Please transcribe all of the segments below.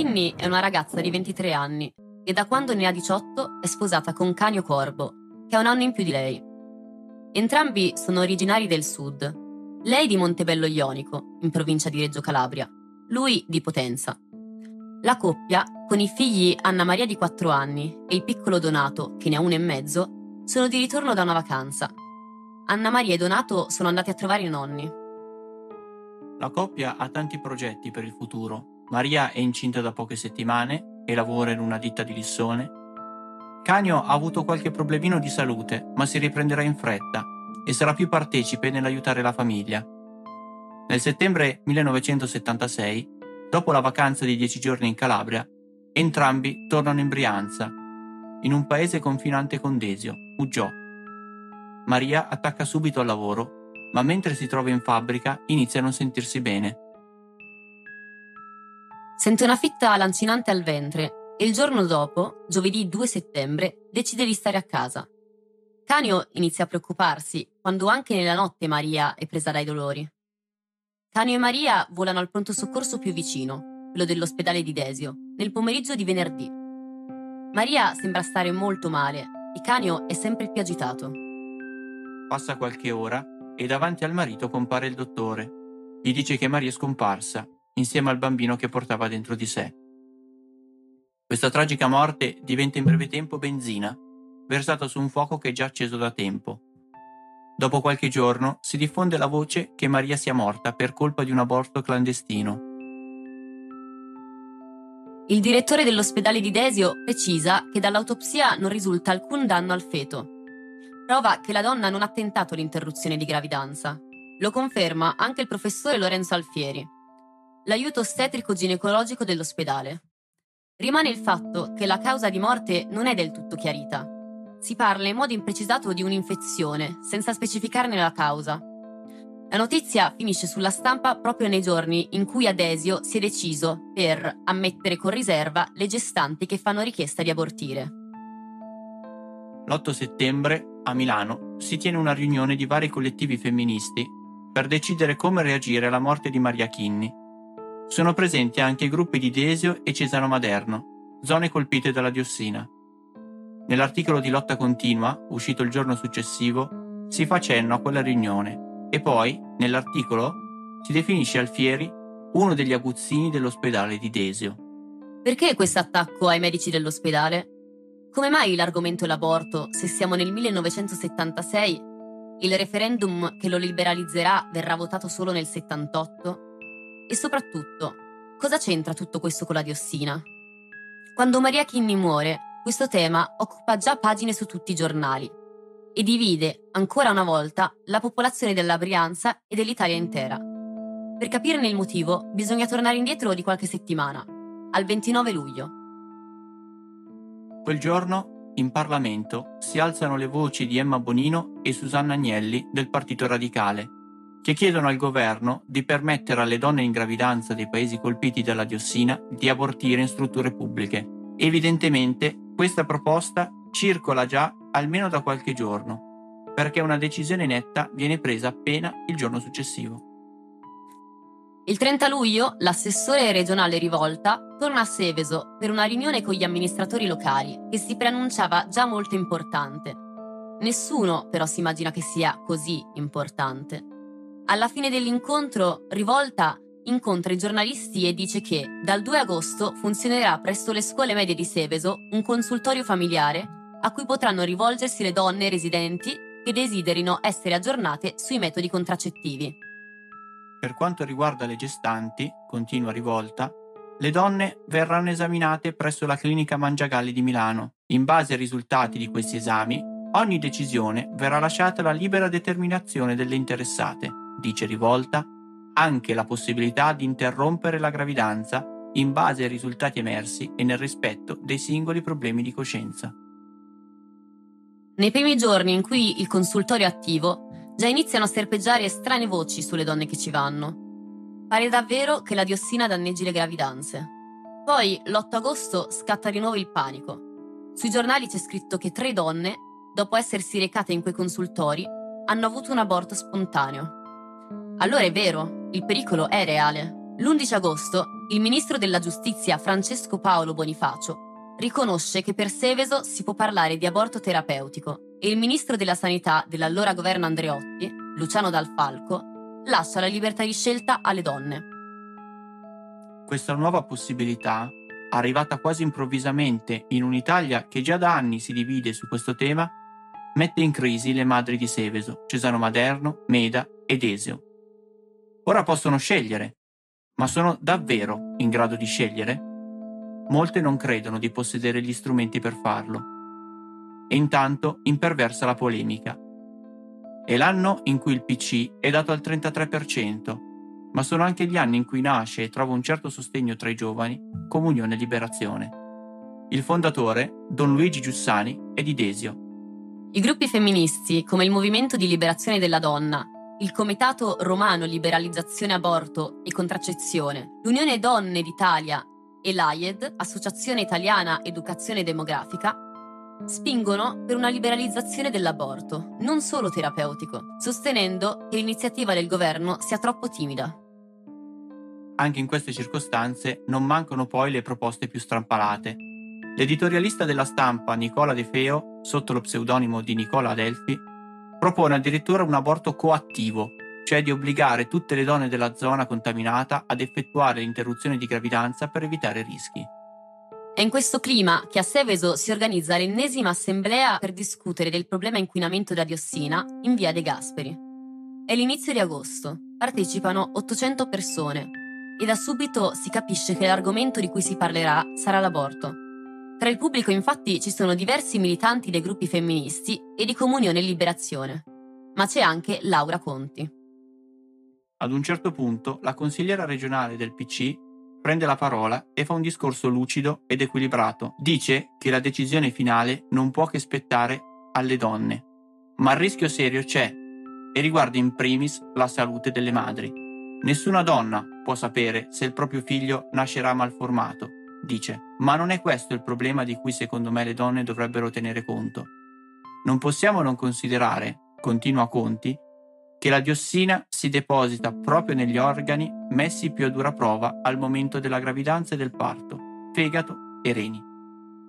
Kinney è una ragazza di 23 anni e da quando ne ha 18 è sposata con Canio Corbo, che ha un anno in più di lei. Entrambi sono originari del sud. Lei di Montebello Ionico, in provincia di Reggio Calabria, lui di Potenza. La coppia, con i figli Anna Maria di 4 anni e il piccolo Donato, che ne ha uno e mezzo, sono di ritorno da una vacanza. Anna Maria e Donato sono andati a trovare i nonni. La coppia ha tanti progetti per il futuro. Maria è incinta da poche settimane e lavora in una ditta di Lissone. Canio ha avuto qualche problemino di salute, ma si riprenderà in fretta e sarà più partecipe nell'aiutare la famiglia. Nel settembre 1976, dopo la vacanza di dieci giorni in Calabria, entrambi tornano in Brianza, in un paese confinante con Desio, Uggiò. Maria attacca subito al lavoro, ma mentre si trova in fabbrica inizia a non sentirsi bene. Sente una fitta lancinante al ventre e il giorno dopo, giovedì 2 settembre, decide di stare a casa. Canio inizia a preoccuparsi quando anche nella notte Maria è presa dai dolori. Canio e Maria volano al pronto soccorso più vicino, quello dell'ospedale di Desio, nel pomeriggio di venerdì. Maria sembra stare molto male e Canio è sempre più agitato. Passa qualche ora e davanti al marito compare il dottore. Gli dice che Maria è scomparsa, insieme al bambino che portava dentro di sé. Questa tragica morte diventa in breve tempo benzina, versata su un fuoco che è già acceso da tempo. Dopo qualche giorno si diffonde la voce che Maria sia morta per colpa di un aborto clandestino. Il direttore dell'ospedale di Desio precisa che dall'autopsia non risulta alcun danno al feto. Prova che la donna non ha tentato l'interruzione di gravidanza. Lo conferma anche il professore Lorenzo Alfieri, l'aiuto ostetrico ginecologico dell'ospedale. Rimane il fatto che la causa di morte non è del tutto chiarita. Si parla in modo imprecisato di un'infezione, senza specificarne la causa. La notizia finisce sulla stampa proprio nei giorni in cui Adesio si è deciso per ammettere con riserva le gestanti che fanno richiesta di abortire. L'8 settembre, a Milano, si tiene una riunione di vari collettivi femministi per decidere come reagire alla morte di Maria Kinni. Sono presenti anche i gruppi di Desio e Cesano Maderno, zone colpite dalla diossina. Nell'articolo di Lotta Continua, uscito il giorno successivo, si fa cenno a quella riunione e poi, nell'articolo, si definisce Alfieri uno degli aguzzini dell'ospedale di Desio. Perché questo attacco ai medici dell'ospedale? Come mai l'argomento è l'aborto se siamo nel 1976? Il referendum che lo liberalizzerà verrà votato solo nel 78? E soprattutto, cosa c'entra tutto questo con la diossina? Quando Maria Kinney muore, questo tema occupa già pagine su tutti i giornali e divide ancora una volta la popolazione della Brianza e dell'Italia intera. Per capirne il motivo bisogna tornare indietro di qualche settimana, al 29 luglio. Quel giorno, in Parlamento, si alzano le voci di Emma Bonino e Susanna Agnelli del Partito Radicale. Che chiedono al governo di permettere alle donne in gravidanza dei paesi colpiti dalla diossina di abortire in strutture pubbliche. Evidentemente questa proposta circola già almeno da qualche giorno, perché una decisione netta viene presa appena il giorno successivo. Il 30 luglio l'assessore regionale Rivolta torna a Seveso per una riunione con gli amministratori locali che si preannunciava già molto importante. Nessuno però si immagina che sia così importante. Alla fine dell'incontro, Rivolta incontra i giornalisti e dice che dal 2 agosto funzionerà presso le scuole medie di Seveso un consultorio familiare a cui potranno rivolgersi le donne residenti che desiderino essere aggiornate sui metodi contraccettivi. Per quanto riguarda le gestanti, continua Rivolta, le donne verranno esaminate presso la clinica Mangiagalli di Milano. In base ai risultati di questi esami, ogni decisione verrà lasciata alla libera determinazione delle interessate dice Rivolta, anche la possibilità di interrompere la gravidanza in base ai risultati emersi e nel rispetto dei singoli problemi di coscienza. Nei primi giorni in cui il consultorio è attivo, già iniziano a serpeggiare strane voci sulle donne che ci vanno. Pare davvero che la diossina danneggi le gravidanze. Poi, l'8 agosto, scatta di nuovo il panico. Sui giornali c'è scritto che tre donne, dopo essersi recate in quei consultori, hanno avuto un aborto spontaneo. Allora è vero, il pericolo è reale. L'11 agosto, il ministro della giustizia Francesco Paolo Bonifacio riconosce che per Seveso si può parlare di aborto terapeutico e il ministro della sanità dell'allora governo Andreotti, Luciano Dal Falco, lascia la libertà di scelta alle donne. Questa nuova possibilità, arrivata quasi improvvisamente in un'Italia che già da anni si divide su questo tema, mette in crisi le madri di Seveso, Cesano Maderno, Meda ed Eseo, Ora possono scegliere, ma sono davvero in grado di scegliere? Molte non credono di possedere gli strumenti per farlo. E intanto imperversa la polemica. È l'anno in cui il PC è dato al 33%, ma sono anche gli anni in cui nasce e trova un certo sostegno tra i giovani Comunione e Liberazione. Il fondatore, Don Luigi Giussani, è di Desio. I gruppi femministi, come il Movimento di Liberazione della Donna il Comitato Romano Liberalizzazione Aborto e Contraccezione, l'Unione Donne d'Italia e l'AIED, Associazione Italiana Educazione Demografica, spingono per una liberalizzazione dell'aborto, non solo terapeutico, sostenendo che l'iniziativa del governo sia troppo timida. Anche in queste circostanze non mancano poi le proposte più strampalate. L'editorialista della stampa Nicola De Feo, sotto lo pseudonimo di Nicola Adelfi, propone addirittura un aborto coattivo, cioè di obbligare tutte le donne della zona contaminata ad effettuare l'interruzione di gravidanza per evitare rischi. È in questo clima che a Seveso si organizza l'ennesima assemblea per discutere del problema inquinamento da diossina in via De Gasperi. È l'inizio di agosto, partecipano 800 persone e da subito si capisce che l'argomento di cui si parlerà sarà l'aborto. Tra il pubblico infatti ci sono diversi militanti dei gruppi femministi e di Comunione e Liberazione, ma c'è anche Laura Conti. Ad un certo punto la consigliera regionale del PC prende la parola e fa un discorso lucido ed equilibrato. Dice che la decisione finale non può che spettare alle donne, ma il rischio serio c'è e riguarda in primis la salute delle madri. Nessuna donna può sapere se il proprio figlio nascerà malformato dice, ma non è questo il problema di cui secondo me le donne dovrebbero tenere conto. Non possiamo non considerare, continua Conti, che la diossina si deposita proprio negli organi messi più a dura prova al momento della gravidanza e del parto, fegato e reni.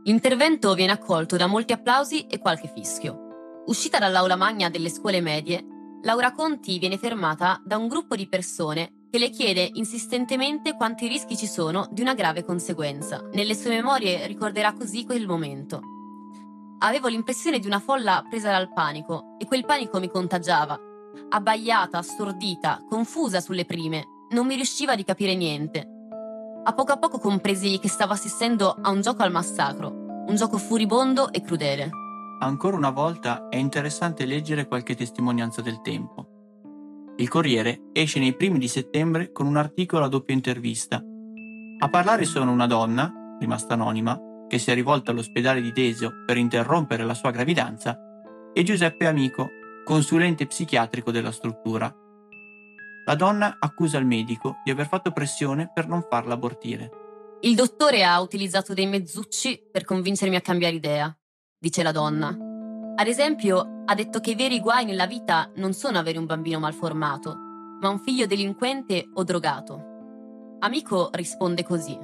L'intervento viene accolto da molti applausi e qualche fischio. Uscita dall'aula magna delle scuole medie, Laura Conti viene fermata da un gruppo di persone che le chiede insistentemente quanti rischi ci sono di una grave conseguenza. Nelle sue memorie ricorderà così quel momento. Avevo l'impressione di una folla presa dal panico e quel panico mi contagiava. Abbaiata, stordita, confusa sulle prime, non mi riusciva di capire niente. A poco a poco compresi che stavo assistendo a un gioco al massacro, un gioco furibondo e crudele. Ancora una volta è interessante leggere qualche testimonianza del tempo. Il Corriere esce nei primi di settembre con un articolo a doppia intervista. A parlare sono una donna, rimasta anonima, che si è rivolta all'ospedale di Desio per interrompere la sua gravidanza, e Giuseppe Amico, consulente psichiatrico della struttura. La donna accusa il medico di aver fatto pressione per non farla abortire. Il dottore ha utilizzato dei mezzucci per convincermi a cambiare idea, dice la donna. Ad esempio, ha detto che i veri guai nella vita non sono avere un bambino malformato, ma un figlio delinquente o drogato. Amico risponde così.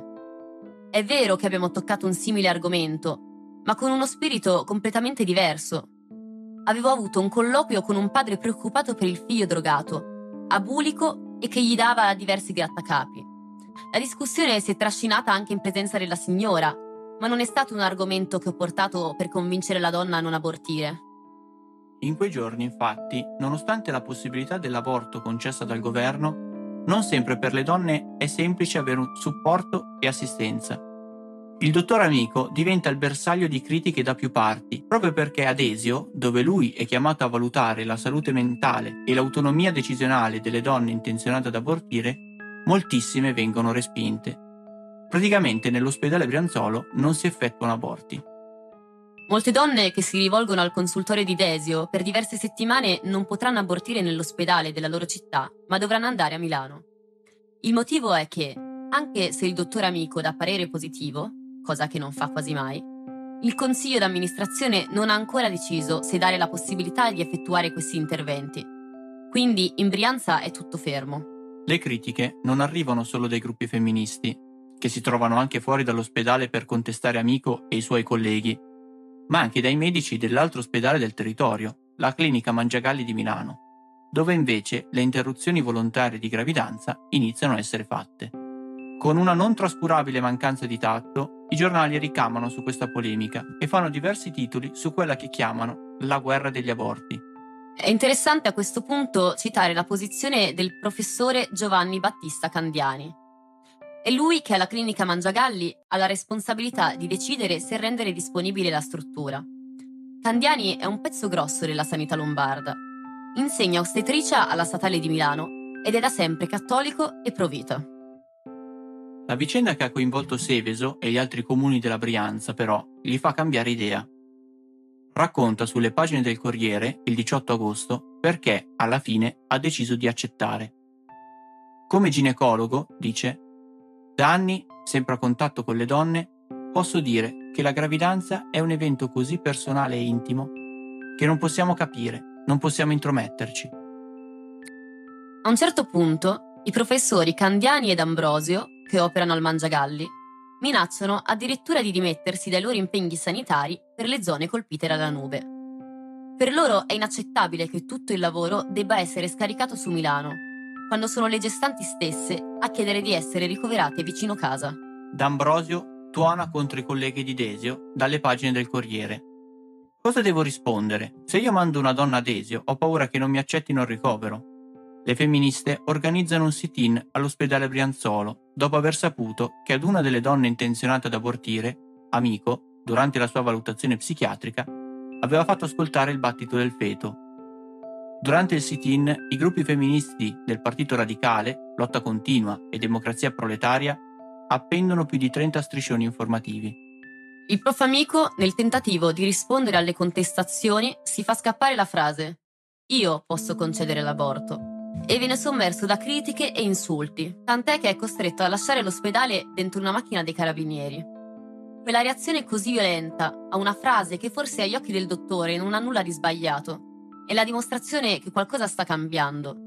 È vero che abbiamo toccato un simile argomento, ma con uno spirito completamente diverso. Avevo avuto un colloquio con un padre preoccupato per il figlio drogato, abulico e che gli dava diversi grattacapi. La discussione si è trascinata anche in presenza della signora, ma non è stato un argomento che ho portato per convincere la donna a non abortire. In quei giorni, infatti, nonostante la possibilità dell'aborto concessa dal governo, non sempre per le donne è semplice avere un supporto e assistenza. Il dottor Amico diventa il bersaglio di critiche da più parti, proprio perché ad Esio, dove lui è chiamato a valutare la salute mentale e l'autonomia decisionale delle donne intenzionate ad abortire, moltissime vengono respinte. Praticamente nell'ospedale Brianzolo non si effettuano aborti. Molte donne che si rivolgono al consultorio di Desio per diverse settimane non potranno abortire nell'ospedale della loro città, ma dovranno andare a Milano. Il motivo è che, anche se il dottor amico dà parere positivo, cosa che non fa quasi mai, il consiglio d'amministrazione non ha ancora deciso se dare la possibilità di effettuare questi interventi. Quindi in Brianza è tutto fermo. Le critiche non arrivano solo dai gruppi femministi, che si trovano anche fuori dall'ospedale per contestare Amico e i suoi colleghi, ma anche dai medici dell'altro ospedale del territorio, la clinica Mangiagalli di Milano, dove invece le interruzioni volontarie di gravidanza iniziano a essere fatte. Con una non trascurabile mancanza di tatto, i giornali ricamano su questa polemica e fanno diversi titoli su quella che chiamano la guerra degli aborti. È interessante a questo punto citare la posizione del professore Giovanni Battista Candiani, è lui che alla clinica Mangiagalli ha la responsabilità di decidere se rendere disponibile la struttura. Candiani è un pezzo grosso della sanità lombarda. Insegna ostetricia alla Statale di Milano ed è da sempre cattolico e provita. La vicenda che ha coinvolto Seveso e gli altri comuni della Brianza, però, gli fa cambiare idea. Racconta sulle pagine del Corriere, il 18 agosto, perché alla fine ha deciso di accettare. Come ginecologo, dice, da anni, sempre a contatto con le donne, posso dire che la gravidanza è un evento così personale e intimo che non possiamo capire, non possiamo intrometterci. A un certo punto, i professori Candiani ed Ambrosio, che operano al Mangiagalli, minacciano addirittura di dimettersi dai loro impegni sanitari per le zone colpite dalla nube. Per loro è inaccettabile che tutto il lavoro debba essere scaricato su Milano quando sono le gestanti stesse a chiedere di essere ricoverate vicino casa. D'Ambrosio tuona contro i colleghi di Desio dalle pagine del Corriere. Cosa devo rispondere? Se io mando una donna a Desio, ho paura che non mi accettino il ricovero. Le femministe organizzano un sit-in all'ospedale Brianzolo dopo aver saputo che ad una delle donne intenzionate ad abortire, Amico, durante la sua valutazione psichiatrica, aveva fatto ascoltare il battito del feto Durante il sit-in, i gruppi femministi del Partito Radicale, Lotta Continua e Democrazia Proletaria appendono più di 30 striscioni informativi. Il prof amico, nel tentativo di rispondere alle contestazioni, si fa scappare la frase Io posso concedere l'aborto e viene sommerso da critiche e insulti, tant'è che è costretto a lasciare l'ospedale dentro una macchina dei carabinieri. Quella reazione così violenta a una frase che forse agli occhi del dottore non ha nulla di sbagliato è la dimostrazione che qualcosa sta cambiando.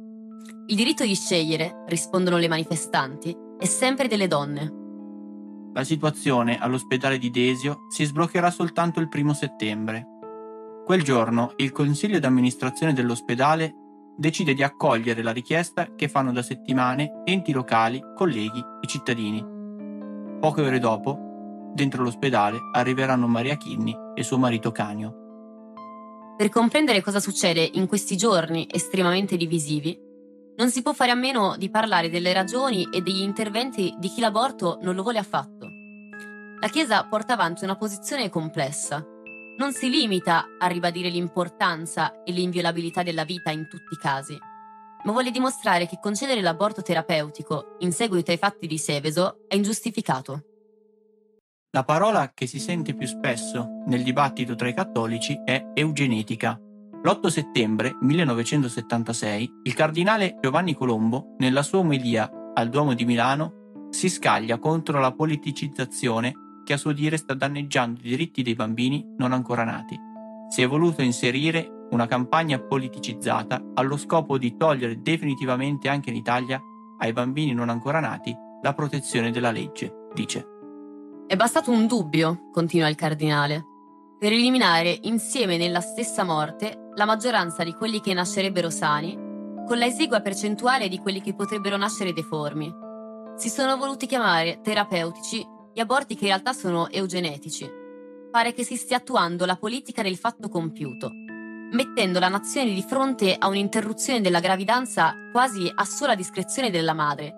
Il diritto di scegliere, rispondono le manifestanti, è sempre delle donne. La situazione all'ospedale di Desio si sbloccherà soltanto il primo settembre. Quel giorno il consiglio d'amministrazione dell'ospedale decide di accogliere la richiesta che fanno da settimane enti locali, colleghi e cittadini. Poche ore dopo, dentro l'ospedale arriveranno Maria Chinni e suo marito Canio. Per comprendere cosa succede in questi giorni estremamente divisivi, non si può fare a meno di parlare delle ragioni e degli interventi di chi l'aborto non lo vuole affatto. La Chiesa porta avanti una posizione complessa. Non si limita a ribadire l'importanza e l'inviolabilità della vita in tutti i casi, ma vuole dimostrare che concedere l'aborto terapeutico in seguito ai fatti di Seveso è ingiustificato. La parola che si sente più spesso nel dibattito tra i cattolici è eugenetica. L'8 settembre 1976 il cardinale Giovanni Colombo, nella sua omelia al Duomo di Milano, si scaglia contro la politicizzazione che a suo dire sta danneggiando i diritti dei bambini non ancora nati. Si è voluto inserire una campagna politicizzata allo scopo di togliere definitivamente anche in Italia ai bambini non ancora nati la protezione della legge, dice. È bastato un dubbio, continua il cardinale, per eliminare insieme nella stessa morte la maggioranza di quelli che nascerebbero sani, con la esigua percentuale di quelli che potrebbero nascere deformi. Si sono voluti chiamare terapeutici gli aborti che in realtà sono eugenetici. Pare che si stia attuando la politica del fatto compiuto, mettendo la nazione di fronte a un'interruzione della gravidanza quasi a sola discrezione della madre.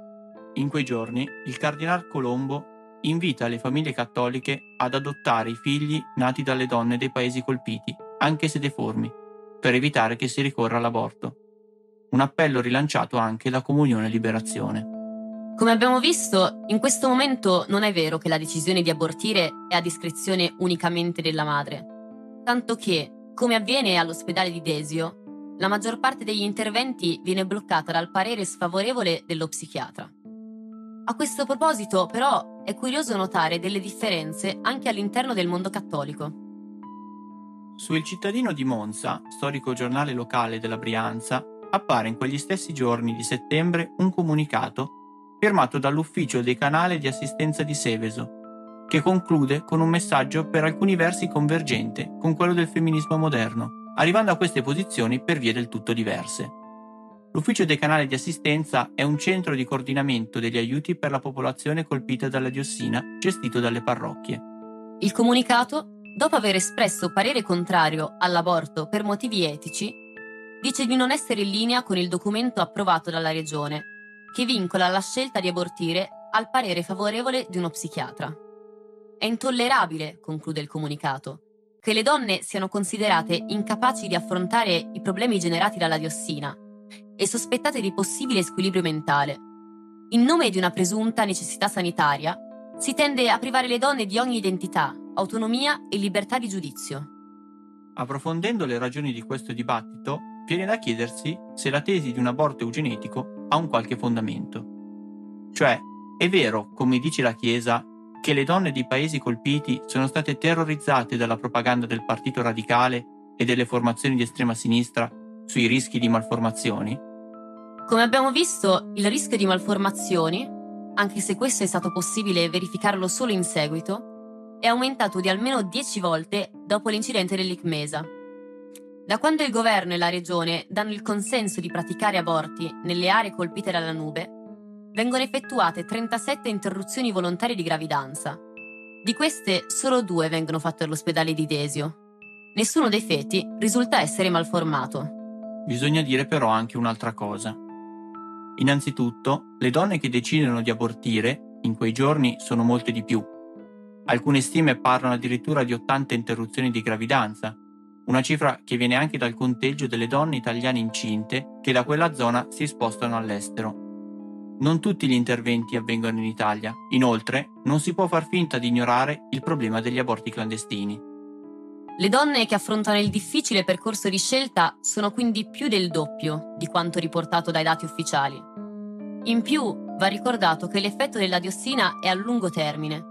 In quei giorni il cardinal Colombo invita le famiglie cattoliche ad adottare i figli nati dalle donne dei paesi colpiti, anche se deformi, per evitare che si ricorra all'aborto. Un appello rilanciato anche da Comunione Liberazione. Come abbiamo visto, in questo momento non è vero che la decisione di abortire è a discrezione unicamente della madre, tanto che, come avviene all'ospedale di Desio, la maggior parte degli interventi viene bloccata dal parere sfavorevole dello psichiatra. A questo proposito, però, è curioso notare delle differenze anche all'interno del mondo cattolico. Su Il cittadino di Monza, storico giornale locale della Brianza, appare in quegli stessi giorni di settembre un comunicato firmato dall'ufficio dei canale di assistenza di Seveso, che conclude con un messaggio per alcuni versi convergente con quello del femminismo moderno, arrivando a queste posizioni per vie del tutto diverse. L'ufficio dei canali di assistenza è un centro di coordinamento degli aiuti per la popolazione colpita dalla diossina gestito dalle parrocchie. Il comunicato, dopo aver espresso parere contrario all'aborto per motivi etici, dice di non essere in linea con il documento approvato dalla Regione, che vincola la scelta di abortire al parere favorevole di uno psichiatra. È intollerabile, conclude il comunicato, che le donne siano considerate incapaci di affrontare i problemi generati dalla diossina e sospettate di possibile squilibrio mentale. In nome di una presunta necessità sanitaria, si tende a privare le donne di ogni identità, autonomia e libertà di giudizio. Approfondendo le ragioni di questo dibattito, viene da chiedersi se la tesi di un aborto eugenetico ha un qualche fondamento. Cioè, è vero, come dice la Chiesa, che le donne di paesi colpiti sono state terrorizzate dalla propaganda del Partito Radicale e delle formazioni di estrema sinistra sui rischi di malformazioni? Come abbiamo visto, il rischio di malformazioni, anche se questo è stato possibile verificarlo solo in seguito, è aumentato di almeno 10 volte dopo l'incidente dell'ICMESA. Da quando il governo e la regione danno il consenso di praticare aborti nelle aree colpite dalla nube, vengono effettuate 37 interruzioni volontarie di gravidanza. Di queste, solo due vengono fatte all'ospedale di Desio. Nessuno dei feti risulta essere malformato. Bisogna dire però anche un'altra cosa. Innanzitutto, le donne che decidono di abortire in quei giorni sono molte di più. Alcune stime parlano addirittura di 80 interruzioni di gravidanza, una cifra che viene anche dal conteggio delle donne italiane incinte che da quella zona si spostano all'estero. Non tutti gli interventi avvengono in Italia, inoltre non si può far finta di ignorare il problema degli aborti clandestini. Le donne che affrontano il difficile percorso di scelta sono quindi più del doppio di quanto riportato dai dati ufficiali. In più, va ricordato che l'effetto della diossina è a lungo termine,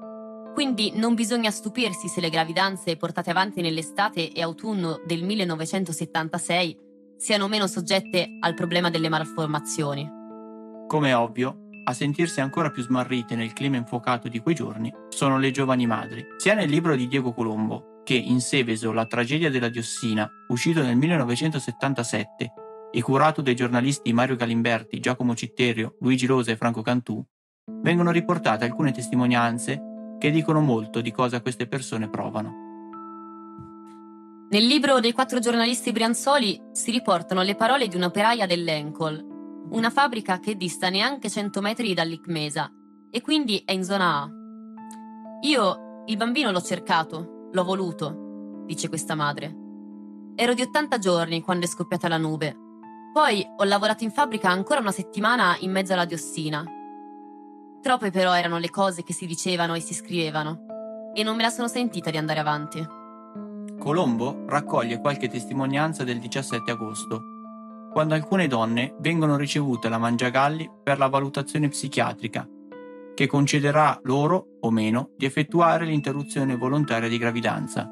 quindi non bisogna stupirsi se le gravidanze portate avanti nell'estate e autunno del 1976 siano meno soggette al problema delle malformazioni. Come ovvio, a sentirsi ancora più smarrite nel clima infuocato di quei giorni sono le giovani madri. Sia nel libro di Diego Colombo, che in Seveso La tragedia della diossina, uscito nel 1977 e curato dai giornalisti Mario Galimberti, Giacomo Citterio, Luigi Rosa e Franco Cantù, vengono riportate alcune testimonianze che dicono molto di cosa queste persone provano. Nel libro dei quattro giornalisti brianzoli si riportano le parole di un'operaia dell'Encol, una fabbrica che dista neanche 100 metri dall'Icmesa e quindi è in zona A. Io il bambino l'ho cercato, L'ho voluto, dice questa madre. Ero di 80 giorni quando è scoppiata la nube. Poi ho lavorato in fabbrica ancora una settimana in mezzo alla diossina. Troppe però erano le cose che si dicevano e si scrivevano, e non me la sono sentita di andare avanti. Colombo raccoglie qualche testimonianza del 17 agosto, quando alcune donne vengono ricevute alla Mangiagalli per la valutazione psichiatrica, che concederà loro o meno di effettuare l'interruzione volontaria di gravidanza.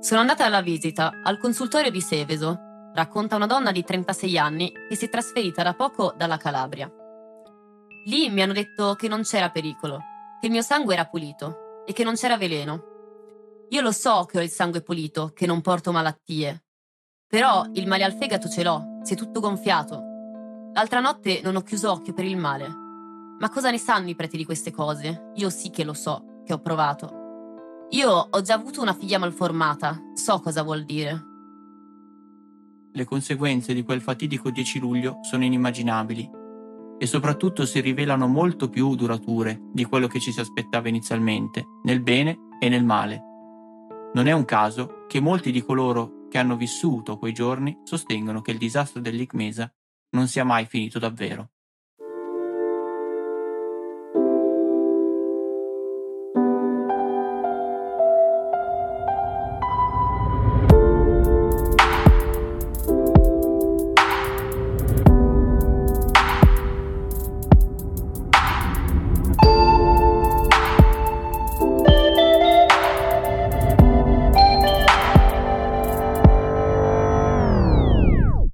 Sono andata alla visita al consultorio di Seveso, racconta una donna di 36 anni che si è trasferita da poco dalla Calabria. Lì mi hanno detto che non c'era pericolo, che il mio sangue era pulito e che non c'era veleno. Io lo so che ho il sangue pulito, che non porto malattie. Però il male al fegato ce l'ho, si è tutto gonfiato. L'altra notte non ho chiuso occhio per il male. Ma cosa ne sanno i preti di queste cose? Io sì che lo so, che ho provato. Io ho già avuto una figlia malformata, so cosa vuol dire. Le conseguenze di quel fatidico 10 luglio sono inimmaginabili e soprattutto si rivelano molto più durature di quello che ci si aspettava inizialmente, nel bene e nel male. Non è un caso che molti di coloro che hanno vissuto quei giorni sostengono che il disastro dell'Icmesa non sia mai finito davvero.